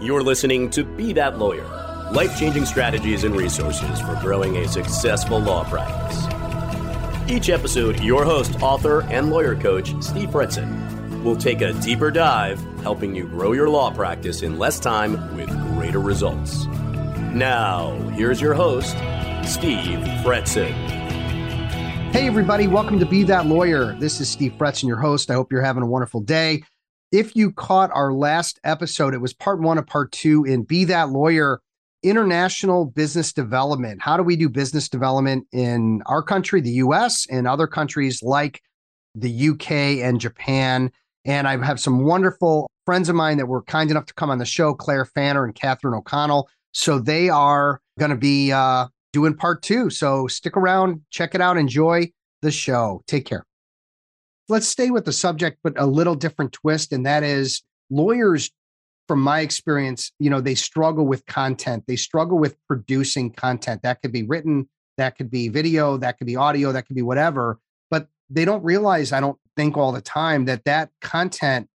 You're listening to Be That Lawyer life changing strategies and resources for growing a successful law practice. Each episode, your host, author, and lawyer coach, Steve Fretzin, will take a deeper dive, helping you grow your law practice in less time with greater results. Now, here's your host, Steve Fretzin. Hey, everybody, welcome to Be That Lawyer. This is Steve Fretzin, your host. I hope you're having a wonderful day. If you caught our last episode, it was part one of part two in Be That Lawyer international business development. How do we do business development in our country, the US, and other countries like the UK and Japan? And I have some wonderful friends of mine that were kind enough to come on the show, Claire Fanner and Catherine O'Connell. So they are going to be uh, doing part two. So stick around, check it out, enjoy the show. Take care. Let's stay with the subject, but a little different twist. And that is lawyers from my experience, you know, they struggle with content. They struggle with producing content. That could be written, that could be video, that could be audio, that could be whatever. But they don't realize, I don't think all the time, that that content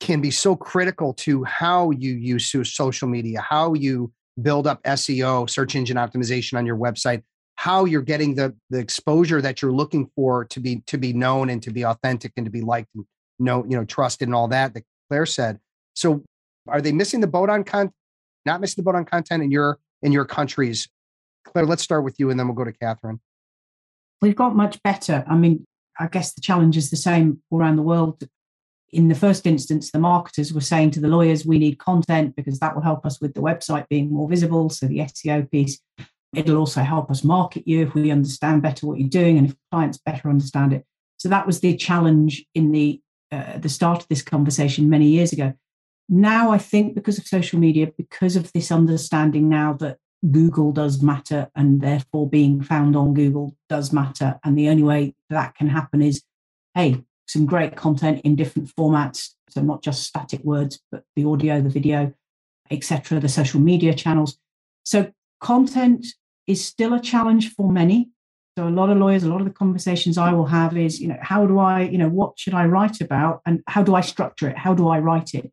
can be so critical to how you use social media, how you build up SEO, search engine optimization on your website, how you're getting the the exposure that you're looking for to be to be known and to be authentic and to be liked and know, you know, trusted and all that that Claire said. So are they missing the boat on content? Not missing the boat on content in your in your countries? Claire, let's start with you, and then we'll go to Catherine. We've got much better. I mean, I guess the challenge is the same all around the world. In the first instance, the marketers were saying to the lawyers, we need content because that will help us with the website being more visible. So the SEO piece, it'll also help us market you if we understand better what you're doing and if clients better understand it. So that was the challenge in the uh, the start of this conversation many years ago now I think because of social media, because of this understanding now that Google does matter and therefore being found on Google does matter. And the only way that can happen is, hey, some great content in different formats. So not just static words, but the audio, the video, etc., the social media channels. So content is still a challenge for many. So a lot of lawyers, a lot of the conversations I will have is, you know, how do I, you know, what should I write about and how do I structure it? How do I write it?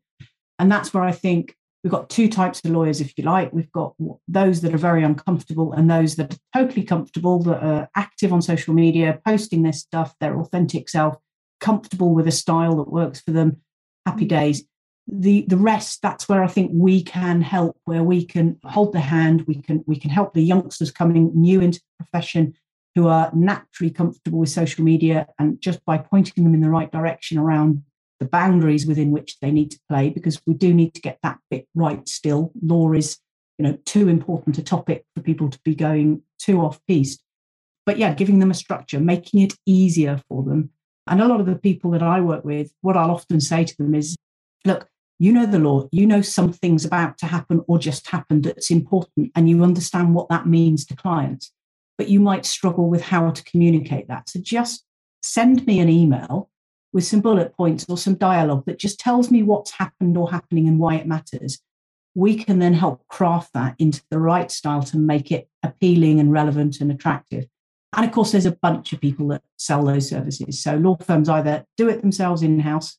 And that's where I think we've got two types of lawyers, if you like. We've got those that are very uncomfortable and those that are totally comfortable, that are active on social media, posting their stuff, their authentic self, comfortable with a style that works for them. Happy days. The the rest, that's where I think we can help, where we can hold the hand, we can we can help the youngsters coming new into the profession who are naturally comfortable with social media and just by pointing them in the right direction around the boundaries within which they need to play because we do need to get that bit right still. Law is you know too important a topic for people to be going too off piste. But yeah giving them a structure making it easier for them. And a lot of the people that i work with what i'll often say to them is look you know the law you know something's about to happen or just happened that's important and you understand what that means to clients but you might struggle with how to communicate that so just send me an email with some bullet points or some dialogue that just tells me what's happened or happening and why it matters, we can then help craft that into the right style to make it appealing and relevant and attractive. And of course, there's a bunch of people that sell those services. So law firms either do it themselves in house,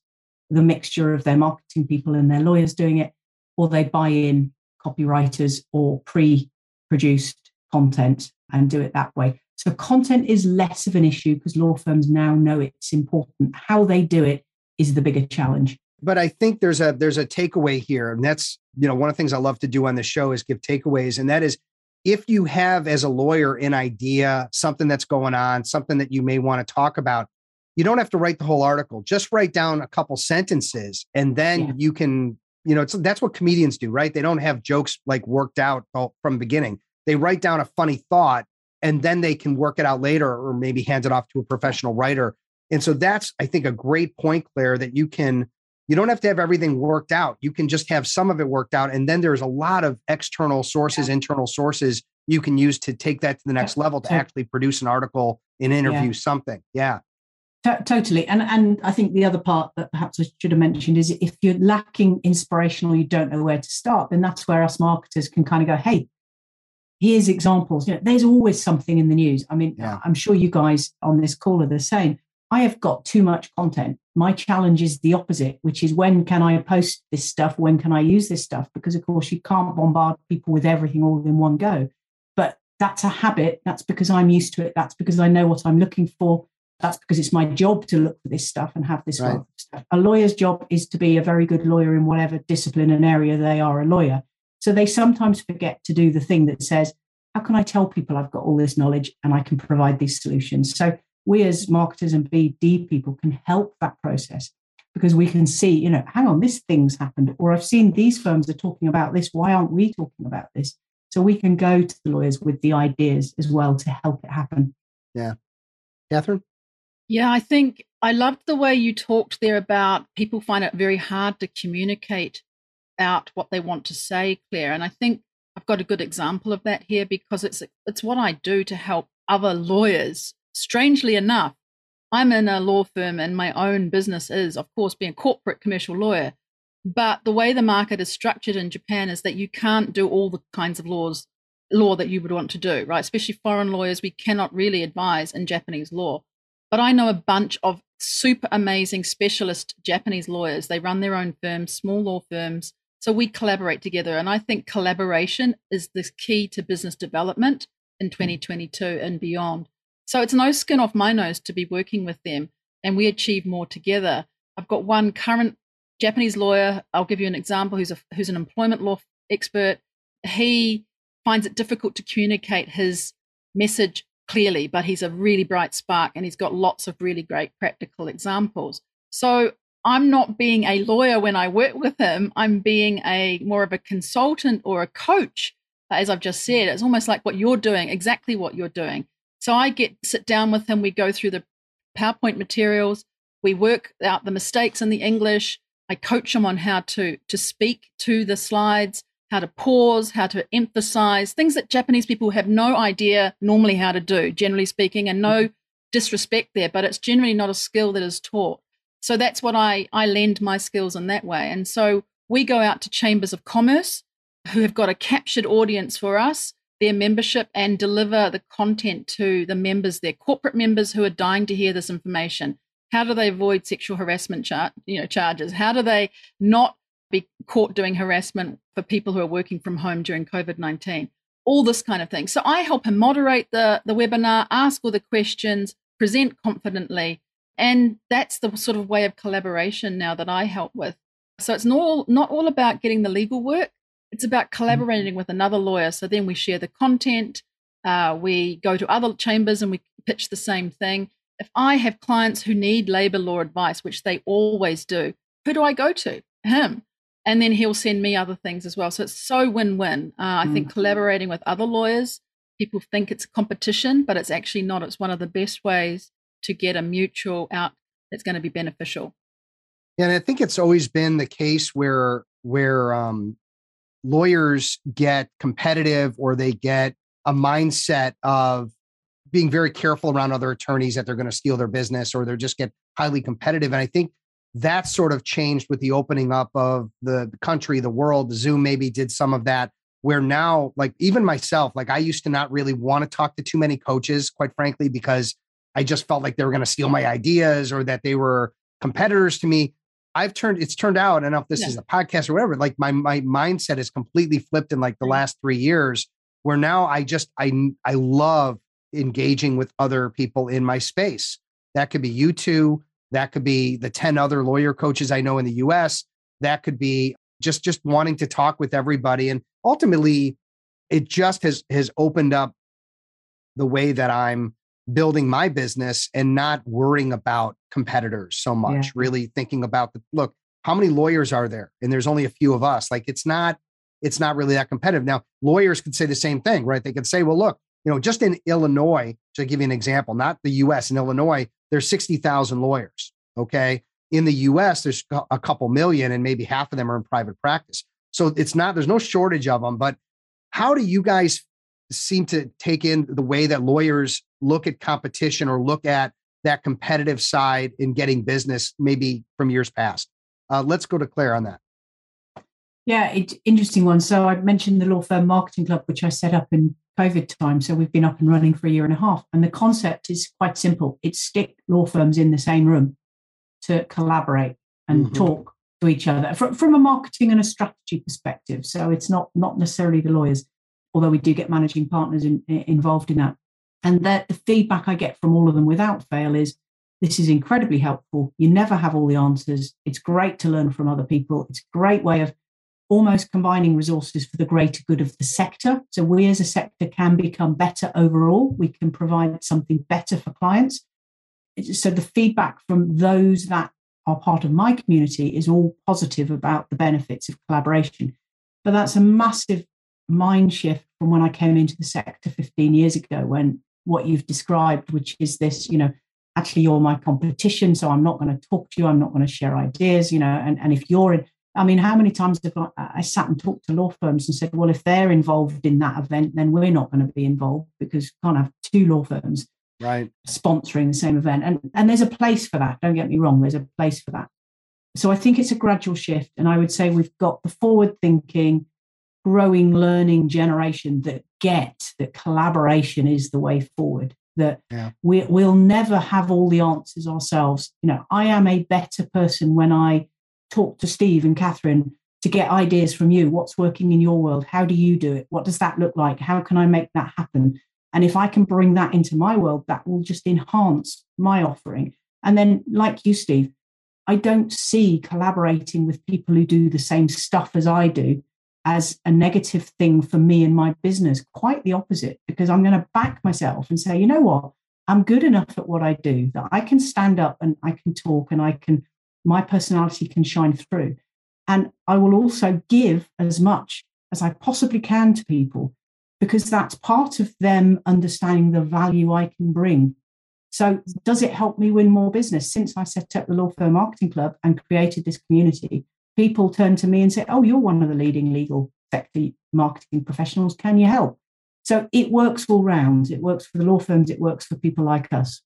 the mixture of their marketing people and their lawyers doing it, or they buy in copywriters or pre produced content and do it that way. So content is less of an issue because law firms now know it's important. How they do it is the bigger challenge. But I think there's a there's a takeaway here, and that's you know one of the things I love to do on the show is give takeaways, and that is if you have as a lawyer an idea, something that's going on, something that you may want to talk about, you don't have to write the whole article. Just write down a couple sentences, and then yeah. you can you know that's what comedians do, right? They don't have jokes like worked out from the beginning. They write down a funny thought and then they can work it out later or maybe hand it off to a professional writer. And so that's, I think, a great point, Claire, that you can, you don't have to have everything worked out. You can just have some of it worked out. And then there's a lot of external sources, yeah. internal sources you can use to take that to the next level to actually produce an article, an interview, something. Yeah. T- totally. And and I think the other part that perhaps I should have mentioned is if you're lacking inspiration or you don't know where to start, then that's where us marketers can kind of go, hey, here's examples. You know, there's always something in the news. I mean, yeah. I'm sure you guys on this call are the same. I have got too much content. My challenge is the opposite, which is when can I post this stuff? When can I use this stuff? Because, of course, you can't bombard people with everything all in one go. But that's a habit. That's because I'm used to it. That's because I know what I'm looking for. That's because it's my job to look for this stuff and have this right. stuff. A lawyer's job is to be a very good lawyer in whatever discipline and area they are a lawyer. So they sometimes forget to do the thing that says, how can I tell people I've got all this knowledge and I can provide these solutions? So we as marketers and BD people can help that process because we can see, you know, hang on, this thing's happened, or I've seen these firms are talking about this. Why aren't we talking about this? So we can go to the lawyers with the ideas as well to help it happen. Yeah. Catherine? Yeah, I think I loved the way you talked there about people find it very hard to communicate out what they want to say, Claire. And I think I've got a good example of that here because it's it's what I do to help other lawyers. Strangely enough, I'm in a law firm and my own business is, of course, being a corporate commercial lawyer. But the way the market is structured in Japan is that you can't do all the kinds of laws law that you would want to do, right? Especially foreign lawyers, we cannot really advise in Japanese law. But I know a bunch of super amazing specialist Japanese lawyers. They run their own firms, small law firms, so we collaborate together. And I think collaboration is the key to business development in hmm. 2022 and beyond. So it's no skin off my nose to be working with them and we achieve more together. I've got one current Japanese lawyer. I'll give you an example who's a, who's an employment law expert. He finds it difficult to communicate his message clearly, but he's a really bright spark and he's got lots of really great practical examples. So I'm not being a lawyer when I work with him. I'm being a more of a consultant or a coach, as I've just said. It's almost like what you're doing, exactly what you're doing. So I get sit down with him. We go through the PowerPoint materials. We work out the mistakes in the English. I coach him on how to to speak to the slides, how to pause, how to emphasize things that Japanese people have no idea normally how to do, generally speaking, and no disrespect there, but it's generally not a skill that is taught. So that's what I, I lend my skills in that way. And so we go out to chambers of commerce who have got a captured audience for us, their membership, and deliver the content to the members, their corporate members who are dying to hear this information. How do they avoid sexual harassment char- you know, charges? How do they not be caught doing harassment for people who are working from home during COVID 19? All this kind of thing. So I help him moderate the, the webinar, ask all the questions, present confidently, and that's the sort of way of collaboration now that I help with. So it's not all, not all about getting the legal work. It's about mm-hmm. collaborating with another lawyer. So then we share the content. Uh, we go to other chambers and we pitch the same thing. If I have clients who need labor law advice, which they always do, who do I go to? Him. And then he'll send me other things as well. So it's so win win. Uh, I think mm-hmm. collaborating with other lawyers, people think it's competition, but it's actually not. It's one of the best ways to get a mutual out that's going to be beneficial. Yeah, and I think it's always been the case where where um, lawyers get competitive or they get a mindset of being very careful around other attorneys that they're going to steal their business or they're just get highly competitive. And I think that sort of changed with the opening up of the, country, the world. Zoom maybe did some of that where now, like even myself, like I used to not really want to talk to too many coaches, quite frankly, because I just felt like they were going to steal my ideas or that they were competitors to me. I've turned it's turned out, know if this yeah. is a podcast or whatever, like my my mindset is completely flipped in like the mm-hmm. last three years, where now I just I I love engaging with other people in my space. That could be you two, that could be the 10 other lawyer coaches I know in the US, that could be just just wanting to talk with everybody. And ultimately, it just has has opened up the way that I'm building my business and not worrying about competitors so much, yeah. really thinking about the look, how many lawyers are there? And there's only a few of us. Like it's not, it's not really that competitive. Now, lawyers could say the same thing, right? They could say, well, look, you know, just in Illinois, to give you an example, not the US, in Illinois, there's 60,000 lawyers. Okay. In the US, there's a couple million, and maybe half of them are in private practice. So it's not, there's no shortage of them. But how do you guys seem to take in the way that lawyers look at competition or look at that competitive side in getting business maybe from years past. Uh, let's go to Claire on that. Yeah, it's interesting one. So I mentioned the law firm marketing club, which I set up in COVID time. So we've been up and running for a year and a half. And the concept is quite simple it's stick law firms in the same room to collaborate and mm-hmm. talk to each other from, from a marketing and a strategy perspective. So it's not, not necessarily the lawyers, although we do get managing partners in, involved in that. And that the feedback I get from all of them without fail is this is incredibly helpful. You never have all the answers. It's great to learn from other people. It's a great way of almost combining resources for the greater good of the sector. So we as a sector can become better overall. We can provide something better for clients. So the feedback from those that are part of my community is all positive about the benefits of collaboration. But that's a massive mind shift from when I came into the sector 15 years ago, when what you've described, which is this, you know, actually you're my competition, so I'm not going to talk to you, I'm not going to share ideas, you know, and, and if you're in, I mean, how many times have I, I sat and talked to law firms and said, well, if they're involved in that event, then we're not going to be involved because you can't have two law firms right sponsoring the same event. And and there's a place for that. Don't get me wrong, there's a place for that. So I think it's a gradual shift. And I would say we've got the forward thinking, growing, learning generation that get that collaboration is the way forward. That yeah. we, we'll never have all the answers ourselves. You know, I am a better person when I talk to Steve and Catherine to get ideas from you. What's working in your world? How do you do it? What does that look like? How can I make that happen? And if I can bring that into my world, that will just enhance my offering. And then, like you, Steve, I don't see collaborating with people who do the same stuff as I do as a negative thing for me and my business. Quite the opposite, because I'm going to back myself and say, you know what? I'm good enough at what I do that I can stand up and I can talk and I can my personality can shine through. And I will also give as much as I possibly can to people because that's part of them understanding the value I can bring. So, does it help me win more business? Since I set up the Law Firm Marketing Club and created this community, people turn to me and say, Oh, you're one of the leading legal sector marketing professionals. Can you help? So, it works all round. It works for the law firms, it works for people like us.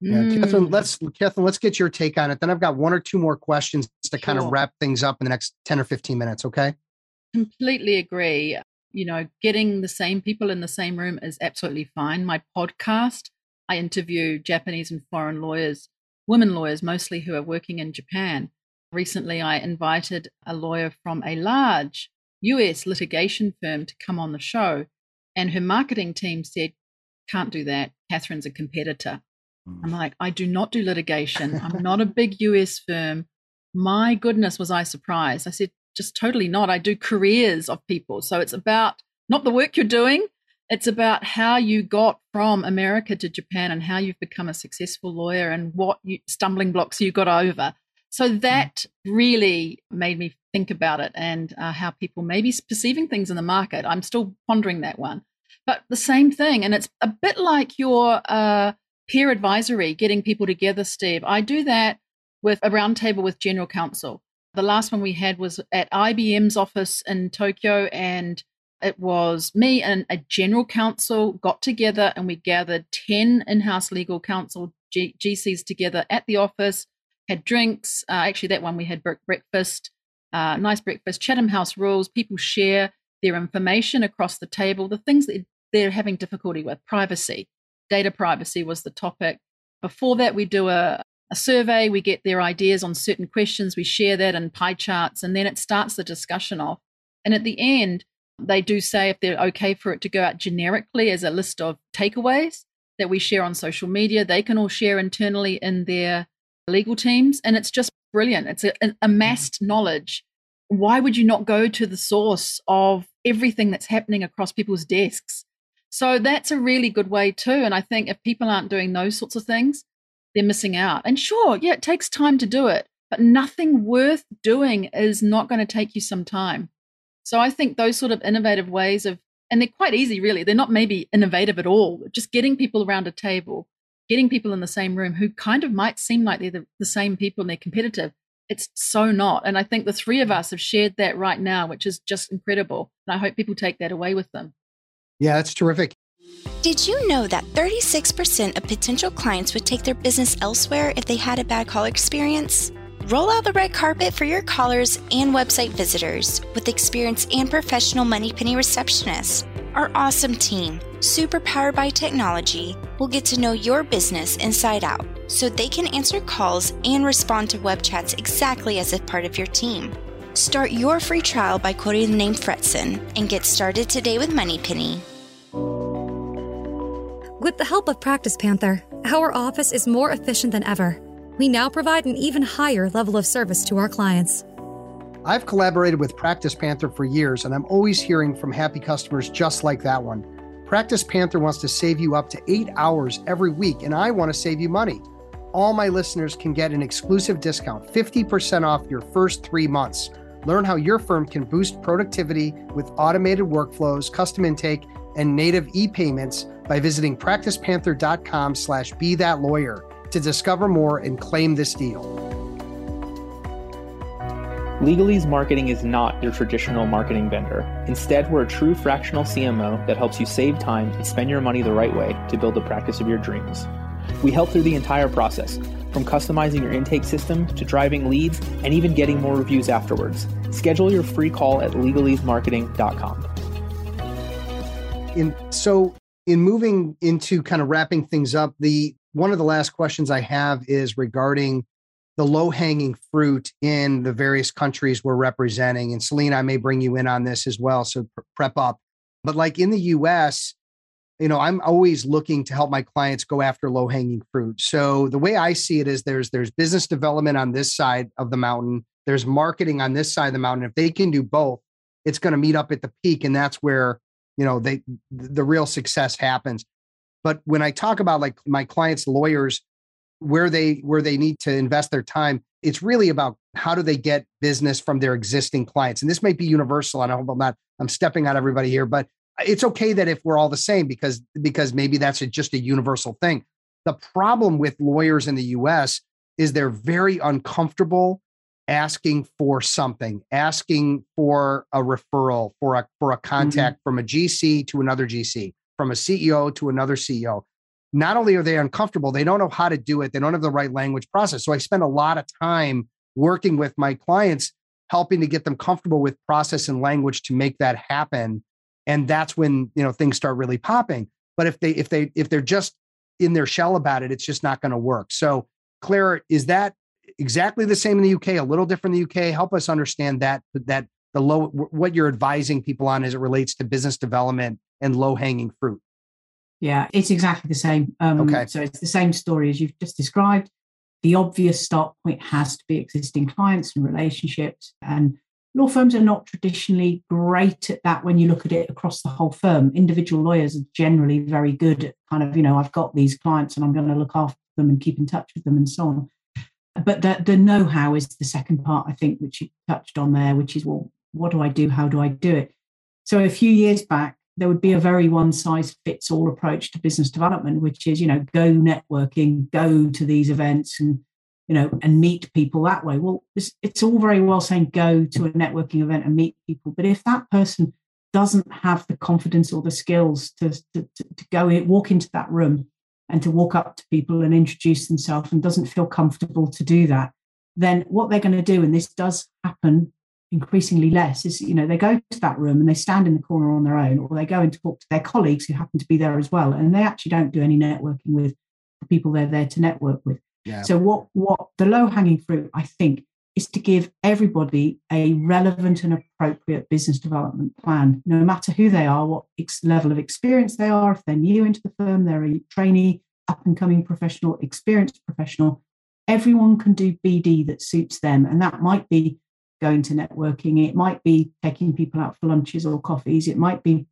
Yeah, mm. Catherine, let's Catherine, let's get your take on it. Then I've got one or two more questions to kind of wrap things up in the next 10 or 15 minutes, okay? Completely agree. You know, getting the same people in the same room is absolutely fine. My podcast, I interview Japanese and foreign lawyers, women lawyers mostly who are working in Japan. Recently, I invited a lawyer from a large US litigation firm to come on the show, and her marketing team said, Can't do that. Catherine's a competitor. I'm like, I do not do litigation. I'm not a big US firm. My goodness, was I surprised. I said, just totally not. I do careers of people. So it's about not the work you're doing, it's about how you got from America to Japan and how you've become a successful lawyer and what you, stumbling blocks you got over. So mm. that really made me think about it and uh, how people may be perceiving things in the market. I'm still pondering that one. But the same thing. And it's a bit like your uh, peer advisory, getting people together, Steve. I do that with a roundtable with general counsel. The last one we had was at IBM's office in Tokyo, and it was me and a general counsel got together and we gathered 10 in house legal counsel G- GCs together at the office, had drinks. Uh, actually, that one we had breakfast, uh, nice breakfast, Chatham House rules. People share their information across the table, the things that they're having difficulty with, privacy, data privacy was the topic. Before that, we do a, a survey, we get their ideas on certain questions, we share that in pie charts, and then it starts the discussion off. And at the end, they do say if they're okay for it to go out generically as a list of takeaways that we share on social media, they can all share internally in their legal teams. And it's just brilliant. It's a, amassed knowledge. Why would you not go to the source of everything that's happening across people's desks? So that's a really good way too. And I think if people aren't doing those sorts of things, they're missing out. And sure, yeah, it takes time to do it, but nothing worth doing is not going to take you some time. So I think those sort of innovative ways of, and they're quite easy, really. They're not maybe innovative at all. Just getting people around a table, getting people in the same room who kind of might seem like they're the, the same people and they're competitive. It's so not. And I think the three of us have shared that right now, which is just incredible. And I hope people take that away with them. Yeah, that's terrific. Did you know that 36% of potential clients would take their business elsewhere if they had a bad call experience? Roll out the red carpet for your callers and website visitors with experienced and professional Moneypenny receptionists. Our awesome team, superpowered by technology, will get to know your business inside out so they can answer calls and respond to web chats exactly as if part of your team. Start your free trial by quoting the name Fretzin and get started today with MoneyPenny. With the help of Practice Panther, our office is more efficient than ever. We now provide an even higher level of service to our clients. I've collaborated with Practice Panther for years, and I'm always hearing from happy customers just like that one. Practice Panther wants to save you up to eight hours every week, and I want to save you money. All my listeners can get an exclusive discount 50% off your first three months. Learn how your firm can boost productivity with automated workflows, custom intake, and native e-payments by visiting practicepanther.com slash be that lawyer to discover more and claim this deal. Legalese Marketing is not your traditional marketing vendor. Instead, we're a true fractional CMO that helps you save time and spend your money the right way to build the practice of your dreams. We help through the entire process, from customizing your intake system to driving leads and even getting more reviews afterwards. Schedule your free call at legalesemarketing.com. In so in moving into kind of wrapping things up, the one of the last questions I have is regarding the low hanging fruit in the various countries we're representing. And Selena, I may bring you in on this as well. So prep up. But like in the US, you know, I'm always looking to help my clients go after low hanging fruit. So the way I see it is there's there's business development on this side of the mountain, there's marketing on this side of the mountain. If they can do both, it's going to meet up at the peak and that's where, you know, they the real success happens. But when I talk about like my clients lawyers where they where they need to invest their time it's really about how do they get business from their existing clients and this might be universal and i hope i'm not i'm stepping on everybody here but it's okay that if we're all the same because because maybe that's a, just a universal thing the problem with lawyers in the us is they're very uncomfortable asking for something asking for a referral for a for a contact mm-hmm. from a gc to another gc from a ceo to another ceo not only are they uncomfortable, they don't know how to do it. They don't have the right language process. So I spend a lot of time working with my clients, helping to get them comfortable with process and language to make that happen. And that's when, you know, things start really popping. But if they, if they, if they're just in their shell about it, it's just not going to work. So Claire, is that exactly the same in the UK, a little different in the UK? Help us understand that, that the low, what you're advising people on as it relates to business development and low hanging fruit. Yeah, it's exactly the same. Um, okay. So it's the same story as you've just described. The obvious start point has to be existing clients and relationships. And law firms are not traditionally great at that when you look at it across the whole firm. Individual lawyers are generally very good at kind of, you know, I've got these clients and I'm going to look after them and keep in touch with them and so on. But the, the know how is the second part, I think, which you touched on there, which is, well, what do I do? How do I do it? So a few years back, there would be a very one size fits all approach to business development, which is, you know, go networking, go to these events and, you know, and meet people that way. Well, it's, it's all very well saying go to a networking event and meet people. But if that person doesn't have the confidence or the skills to, to, to go in, walk into that room and to walk up to people and introduce themselves and doesn't feel comfortable to do that, then what they're going to do, and this does happen increasingly less is you know they go to that room and they stand in the corner on their own or they go and talk to their colleagues who happen to be there as well and they actually don't do any networking with the people they're there to network with yeah. so what what the low hanging fruit i think is to give everybody a relevant and appropriate business development plan no matter who they are what ex- level of experience they are if they're new into the firm they're a trainee up and coming professional experienced professional everyone can do bd that suits them and that might be going to networking. It might be taking people out for lunches or coffees. It might be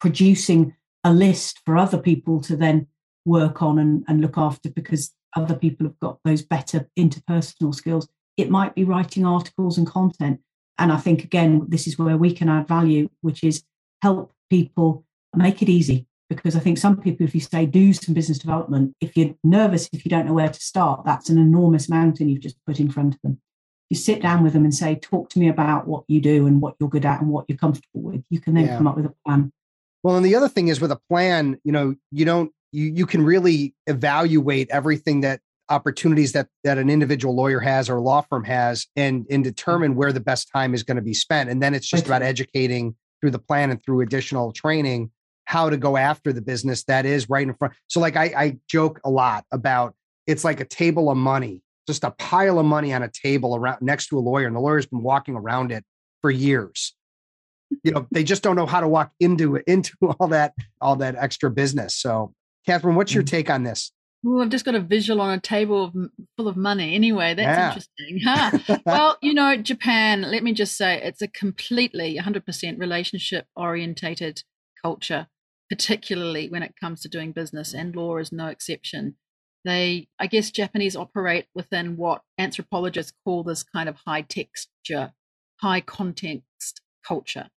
producing a list for other people to then work on and, and look after because other people have got those better interpersonal skills. It might be writing articles and content. And I think, again, this is where we can add value, which is help people make it easy. Because I think some people, if you say do some business development, if you're nervous, if you don't know where to start, that's an enormous mountain you've just put in front of them you sit down with them and say, talk to me about what you do and what you're good at and what you're comfortable with. You can then yeah. come up with a plan. Well, and the other thing is with a plan, you know, you don't you you can really evaluate everything that opportunities that that an individual lawyer has or law firm has and and determine where the best time is going to be spent. And then it's just about educating through the plan and through additional training how to go after the business that is right in front. So like I, I joke a lot about it's like a table of money, just a pile of money on a table around next to a lawyer, and the lawyer's been walking around it for years. You know, they just don't know how to walk into it, into all that, all that extra business. So, Catherine, what's your mm. take on this? Well, I've just got a visual on a table of, full of money. Anyway, that's yeah. interesting. Huh? well, you know, Japan, let me just say, it's a completely 100% relationship orientated culture, particularly when it comes to doing business, and law is no exception. They, I guess, Japanese operate within what anthropologists call this kind of high texture, high context culture.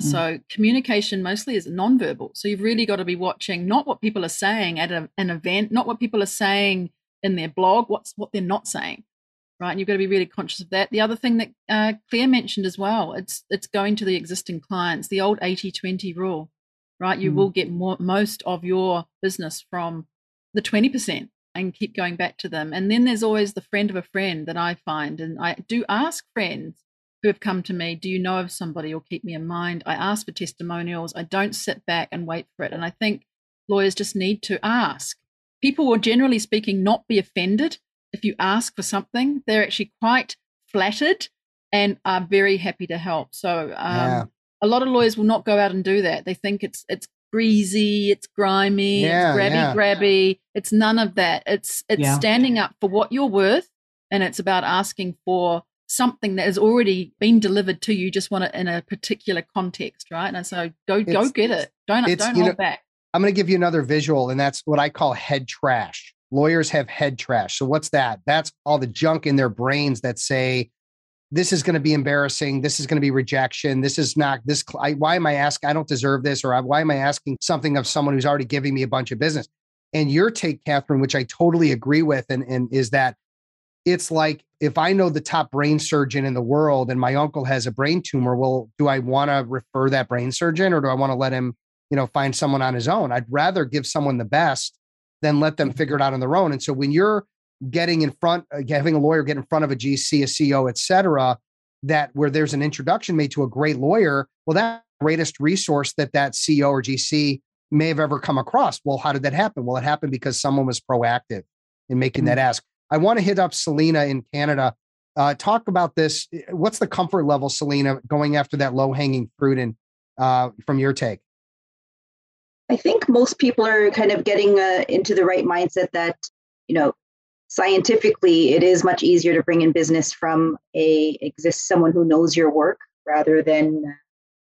Mm. So communication mostly is nonverbal. So you've really got to be watching not what people are saying at a, an event, not what people are saying in their blog, what's what they're not saying, right? And you've got to be really conscious of that. The other thing that uh, Claire mentioned as well, it's it's going to the existing clients, the old 80-20 rule, right? You mm. will get more, most of your business from the 20% and keep going back to them. And then there's always the friend of a friend that I find. And I do ask friends who have come to me, Do you know of somebody or keep me in mind? I ask for testimonials. I don't sit back and wait for it. And I think lawyers just need to ask. People will generally speaking not be offended if you ask for something. They're actually quite flattered and are very happy to help. So um, yeah. a lot of lawyers will not go out and do that. They think it's it's greasy, it's grimy, yeah, it's grabby yeah. grabby. It's none of that. It's it's standing up for what you're worth and it's about asking for something that has already been delivered to you just want it in a particular context right? And so go it's, go get it. Don't don't hold know, back. I'm going to give you another visual and that's what i call head trash. Lawyers have head trash. So what's that? That's all the junk in their brains that say this is going to be embarrassing. This is going to be rejection. This is not this I, why am i asking i don't deserve this or why am i asking something of someone who's already giving me a bunch of business? And your take catherine which i totally agree with and, and is that it's like if I know the top brain surgeon in the world and my uncle has a brain tumor, well, do I want to refer that brain surgeon or do I want to let him, you know, find someone on his own? I'd rather give someone the best than let them figure it out on their own. And so when you're getting in front, uh, having a lawyer get in front of a GC, a CEO, et cetera, that where there's an introduction made to a great lawyer, well, that greatest resource that that CEO or GC may have ever come across. Well, how did that happen? Well, it happened because someone was proactive in making mm-hmm. that ask. I want to hit up Selena in Canada. Uh, talk about this. What's the comfort level, Selena, going after that low hanging fruit? And uh, from your take, I think most people are kind of getting uh, into the right mindset that you know scientifically it is much easier to bring in business from a exist someone who knows your work rather than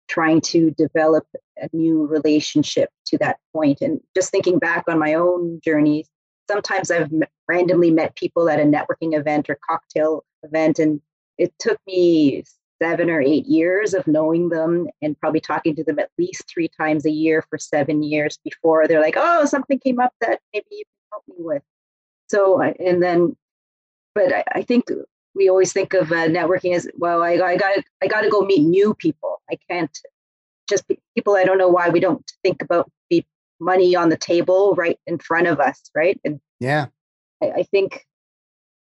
trying to develop a new relationship to that point and just thinking back on my own journey sometimes I've randomly met people at a networking event or cocktail event, and it took me seven or eight years of knowing them and probably talking to them at least three times a year for seven years before they're like, oh, something came up that maybe you can help me with. So, and then, but I, I think we always think of uh, networking as well. I, I got I got to go meet new people. I can't just people. I don't know why we don't think about be money on the table right in front of us, right? And yeah, I, I think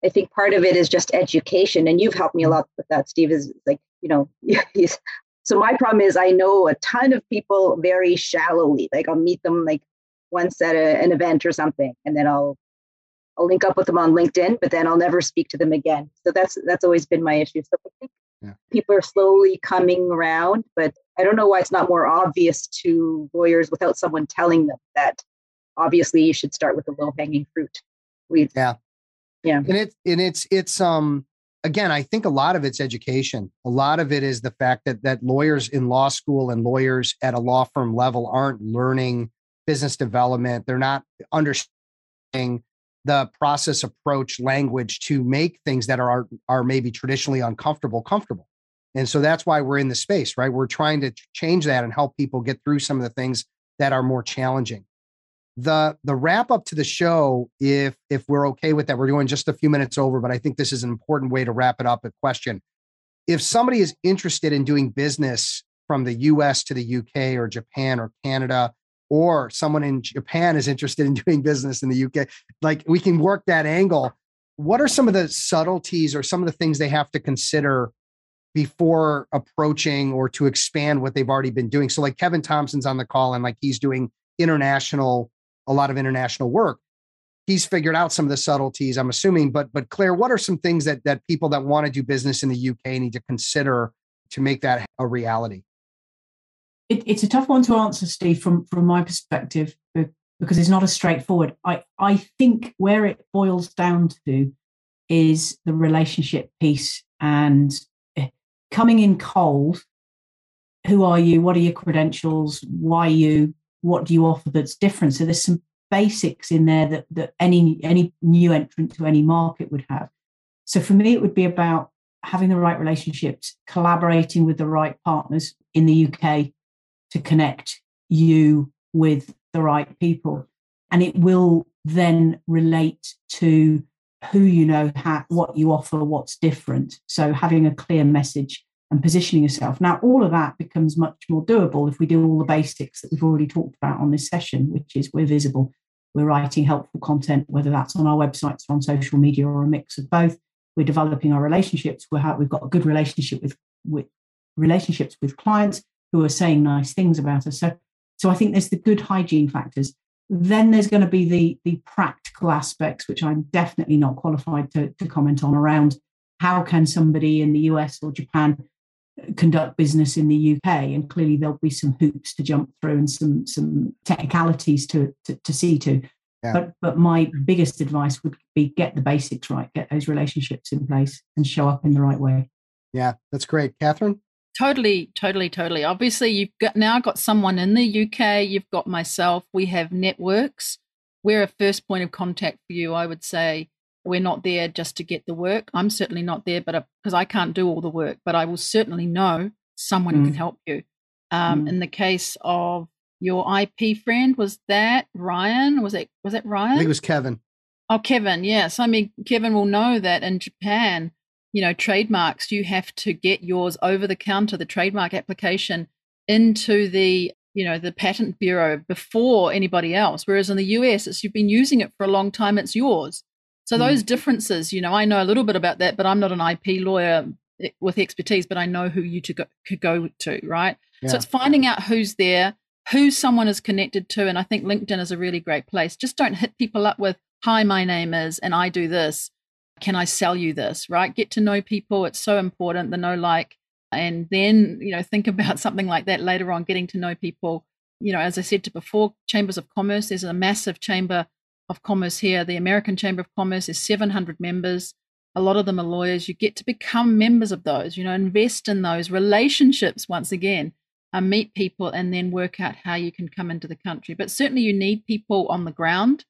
I think part of it is just education, and you've helped me a mm. lot with that, Steve. Is like you know, so my problem is I know a ton of people very shallowly. Like I'll meet them like once at a, an event or something, and then I'll I'll link up with them on LinkedIn, but then I'll never speak to them again. So that's that's always been my issue. So I think yeah. people are slowly coming around, but I don't know why it's not more obvious to lawyers without someone telling them that obviously you should start with the low hanging fruit. We yeah. Yeah. And it's and it's it's um again, I think a lot of it's education. A lot of it is the fact that that lawyers in law school and lawyers at a law firm level aren't learning business development. They're not understanding the process approach language to make things that are are maybe traditionally uncomfortable comfortable. And so that's why we're in the space, right? We're trying to change that and help people get through some of the things that are more challenging. The the wrap up to the show, if if we're okay with that, we're doing just a few minutes over, but I think this is an important way to wrap it up. A question: If somebody is interested in doing business from the U.S. to the U.K. or Japan or Canada, or someone in Japan is interested in doing business in the UK, like we can work that angle. What are some of the subtleties or some of the things they have to consider before approaching or to expand what they've already been doing. So like Kevin Thompson's on the call and like he's doing international, a lot of international work. He's figured out some of the subtleties, I'm assuming. But but Claire, what are some things that that people that want to do business in the UK need to consider to make that a reality? It, it's a tough one to answer, Steve, from from my perspective, because it's not as straightforward. I I think where it boils down to is the relationship piece and coming in cold who are you? What are your credentials? Why you? What do you offer that's different? So there's some basics in there that, that any any new entrant to any market would have. So for me it would be about having the right relationships collaborating with the right partners in the uk to connect you with the right people. And it will then relate to who you know, how, what you offer, what's different. So having a clear message and positioning yourself. Now, all of that becomes much more doable if we do all the basics that we've already talked about on this session, which is we're visible, we're writing helpful content, whether that's on our websites or on social media or a mix of both. We're developing our relationships. We're, we've got a good relationship with, with relationships with clients who are saying nice things about us. So, so I think there's the good hygiene factors. Then there's going to be the, the practical aspects, which I'm definitely not qualified to, to comment on around how can somebody in the US or Japan conduct business in the UK. And clearly there'll be some hoops to jump through and some some technicalities to to, to see to. Yeah. But but my biggest advice would be get the basics right, get those relationships in place and show up in the right way. Yeah, that's great. Catherine? Totally, totally, totally. Obviously, you've got now got someone in the UK. You've got myself. We have networks. We're a first point of contact for you. I would say we're not there just to get the work. I'm certainly not there, but because I can't do all the work, but I will certainly know someone mm. can help you. Um, mm. In the case of your IP friend, was that Ryan? Was it was it Ryan? I think it was Kevin. Oh, Kevin. Yes, I mean Kevin will know that in Japan you know, trademarks, you have to get yours over the counter, the trademark application into the, you know, the patent bureau before anybody else. Whereas in the US, it's you've been using it for a long time, it's yours. So mm. those differences, you know, I know a little bit about that, but I'm not an IP lawyer eh, with expertise, but I know who you to go, could go to, right? Yeah. So it's finding out who's there, who someone is connected to, and I think LinkedIn is a really great place. Just don't hit people up with, "Hi, my name is," and I do this can I sell you this? Right? Get to know people. It's so important, the know like. And then, you know, think about something like that later on, getting to know people. You know, as I said to before, chambers of commerce, there's a massive chamber of commerce here. The American Chamber of Commerce is 700 members. A lot of them are lawyers. You get to become members of those, you know, invest in those relationships once again, uh, meet people, and then work out how you can come into the country. But certainly you need people on the ground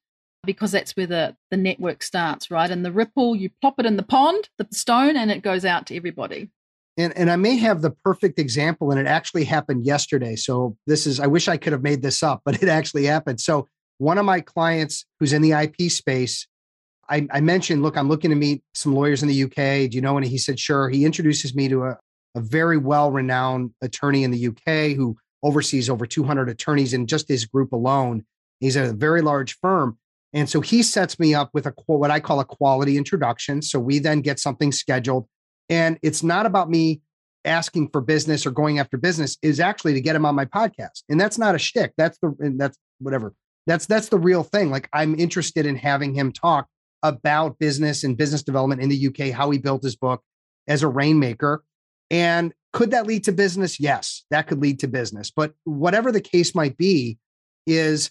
because that's where the, the network starts, right? And the ripple, you plop it in the pond, the stone, and it goes out to everybody. And, and I may have the perfect example, and it actually happened yesterday. So this is, I wish I could have made this up, but it actually happened. So one of my clients who's in the IP space, I, I mentioned, look, I'm looking to meet some lawyers in the UK. Do you know any? He said, sure. He introduces me to a, a very well renowned attorney in the UK who oversees over 200 attorneys in just his group alone. He's at a very large firm. And so he sets me up with a what I call a quality introduction. So we then get something scheduled. And it's not about me asking for business or going after business, is actually to get him on my podcast. And that's not a shtick. That's the that's whatever. That's that's the real thing. Like I'm interested in having him talk about business and business development in the UK, how he built his book as a rainmaker. And could that lead to business? Yes, that could lead to business. But whatever the case might be, is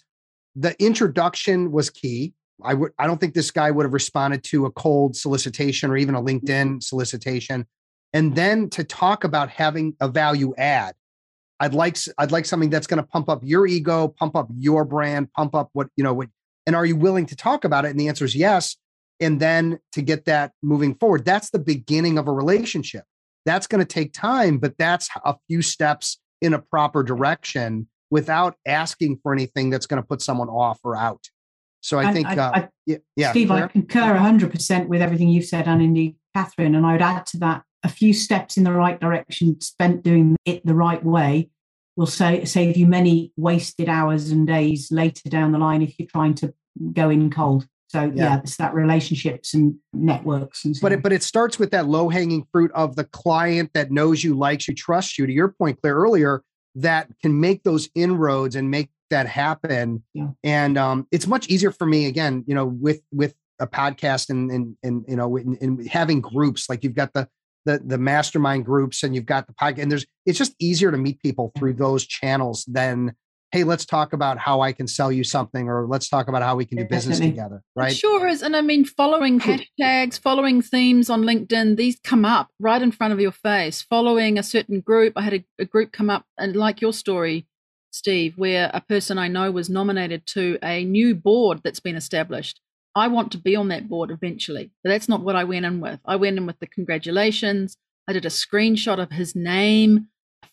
the introduction was key. I would I don't think this guy would have responded to a cold solicitation or even a mm-hmm. LinkedIn solicitation. And then to talk about having a value add. I'd like I'd like something that's going to pump up your ego, pump up your brand, pump up what, you know, what and are you willing to talk about it? And the answer is yes. And then to get that moving forward, that's the beginning of a relationship. That's going to take time, but that's a few steps in a proper direction without asking for anything that's going to put someone off or out. So I and think, I, uh, I, yeah, Steve, I concur 100% with everything you've said, and indeed, Catherine. And I would add to that a few steps in the right direction spent doing it the right way will say, save you many wasted hours and days later down the line if you're trying to go in cold. So yeah, yeah it's that relationships and networks and so but it, but it starts with that low hanging fruit of the client that knows you, likes you, trusts you. To your point, Claire, earlier, that can make those inroads and make that happen. Yeah. And um, it's much easier for me again, you know, with with a podcast and and and you know, in, in having groups like you've got the the the mastermind groups and you've got the podcast and there's it's just easier to meet people through those channels than hey let's talk about how i can sell you something or let's talk about how we can do business together right? it sure is and i mean following hashtags following themes on linkedin these come up right in front of your face. Following a certain group i had a, a group come up and like your story steve where a person i know was nominated to a new board that's been established I want to be on that board eventually. But that's not what I went in with. I went in with the congratulations. I did a screenshot of his name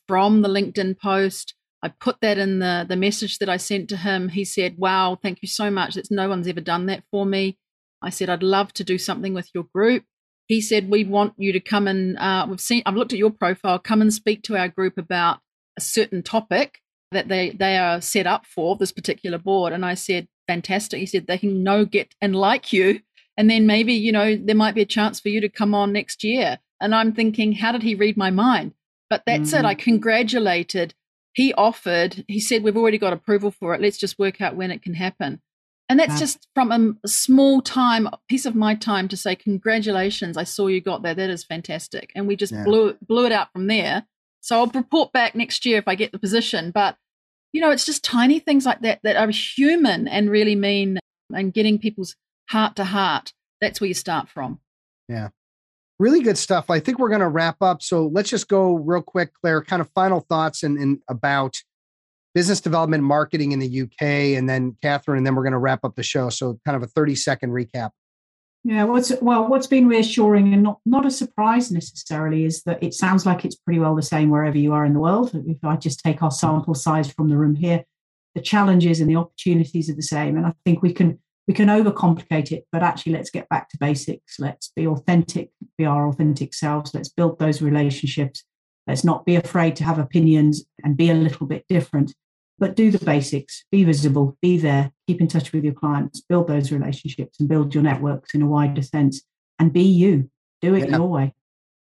from the LinkedIn post. I put that in the, the message that I sent to him. He said, Wow, thank you so much. That's no one's ever done that for me. I said, I'd love to do something with your group. He said, We want you to come and uh, we've seen, I've looked at your profile, come and speak to our group about a certain topic that they, they are set up for this particular board. And I said, fantastic. He said they can know, get, and like you. And then maybe, you know, there might be a chance for you to come on next year. And I'm thinking, how did he read my mind? But that's mm. it. I congratulated. He offered, he said, we've already got approval for it. Let's just work out when it can happen. And that's just from a, a, small time, piece of my time to say, congratulations, I saw you got there. That is fantastic. And we just yeah. blew, blew it out from there. So I'll report back next year if I get the position. But you know, it's just tiny things like that that are human and really mean and getting people's heart to heart. That's where you start from. Yeah. Really good stuff. I think we're going to wrap up. So let's just go real quick, Claire, kind of final thoughts and, and about business development marketing in the UK, and then Catherine, and then we're going to wrap up the show. So kind of a 30 second recap. Yeah, what's well, what's been reassuring and not not a surprise necessarily is that it sounds like it's pretty well the same wherever you are in the world. If I just take our sample size from the room here, the challenges and the opportunities are the same, and I think we can we can overcomplicate it, but actually let's get back to basics. Let's be authentic, be our authentic selves. Let's build those relationships. Let's not be afraid to have opinions and be a little bit different but do the basics. Be visible. Be there. Keep in touch with your clients. Build those relationships and build your networks in a wider sense. And be you. Do it yeah. your way.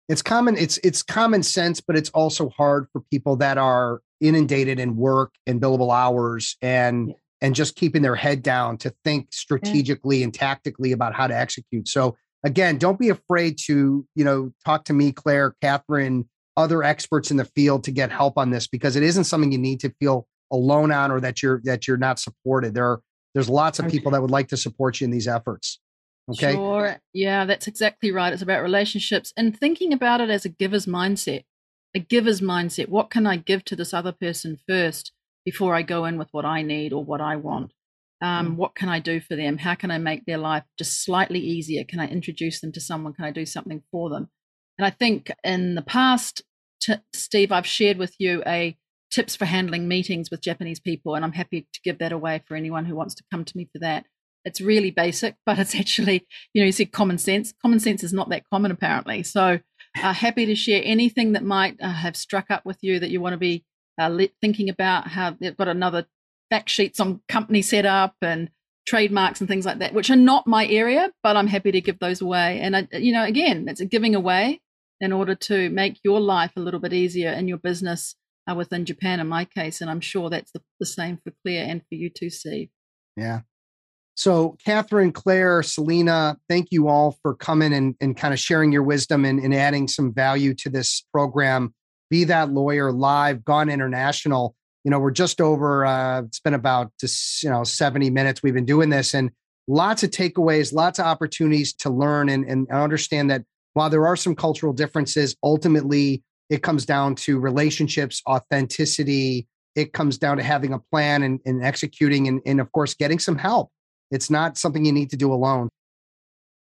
It's common it's it's common sense but it's also hard for people that are inundated in work and billable hours and yeah. and just keeping their head down to think strategically yeah. and tactically about how to execute. So again don't be afraid to you know talk to me claire catherine other experts in the field to get help on this because it isn't something you need to feel alone on or that you're that you're not supported. There are there's lots of people that would like to support you in these efforts. Okay. Sure. Yeah, that's exactly right. It's about relationships and thinking about it as a giver's mindset. A giver's mindset. What can I give to this other person first before I go in with what I need or what I want? Um, mm. What can I do for them? How can I make their life just slightly easier? Can I introduce them to someone? Can I do something for them? And I think in the past, t- Steve, I've shared with you a tips for handling meetings with Japanese people, and I'm happy to give that away for anyone who wants to come to me for that. It's really basic, but it's actually, you know, you said common sense. Common sense is not that common apparently. So, uh, happy to share anything that might uh, have struck up with you that you want to be uh, thinking about. How they've got another fact sheets on company setup and trademarks and things like that, which are not my area, but I'm happy to give those away. And I, you know, again, it's a giving away in order to make your life a little bit easier in your business uh, within Japan in my case. And I'm sure that's the, the same for Claire and for you too, Steve. Yeah. So, Catherine, Claire, Selena, thank you all for coming and, and kind of sharing your wisdom and, and adding some value to this program. Be That Lawyer Live, Gone International. You know, we're just over, uh, it's been about just, you know, 70 minutes we've been doing this and lots of takeaways, lots of opportunities to learn and, and understand that while there are some cultural differences, ultimately it comes down to relationships, authenticity. It comes down to having a plan and, and executing, and, and of course, getting some help. It's not something you need to do alone.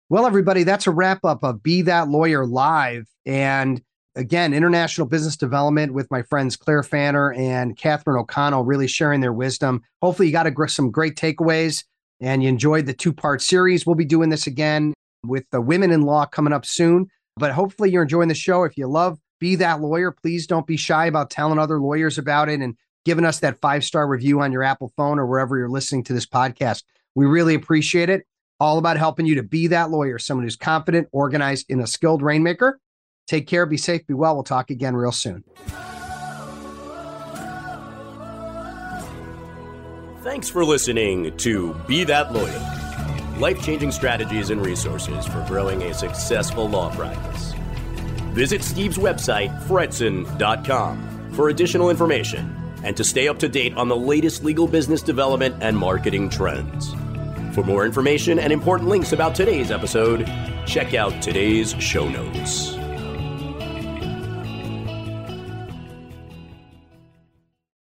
Well, everybody, that's a wrap up of Be That Lawyer Live. And again, international business development with my friends Claire Fanner and Catherine O'Connell, really sharing their wisdom. Hopefully, you got a, some great takeaways and you enjoyed the two part series. We'll be doing this again with the women in law coming up soon. But hopefully, you're enjoying the show. If you love be that lawyer. Please don't be shy about telling other lawyers about it and giving us that five star review on your Apple phone or wherever you're listening to this podcast. We really appreciate it. all about helping you to be that lawyer, someone who's confident, organized, and a skilled rainmaker. Take care, be safe, be well. We'll talk again real soon. Thanks for listening to Be That Lawyer life changing strategies and resources for growing a successful law practice. Visit Steve's website, fretzin.com, for additional information and to stay up to date on the latest legal business development and marketing trends. For more information and important links about today's episode, check out today's show notes.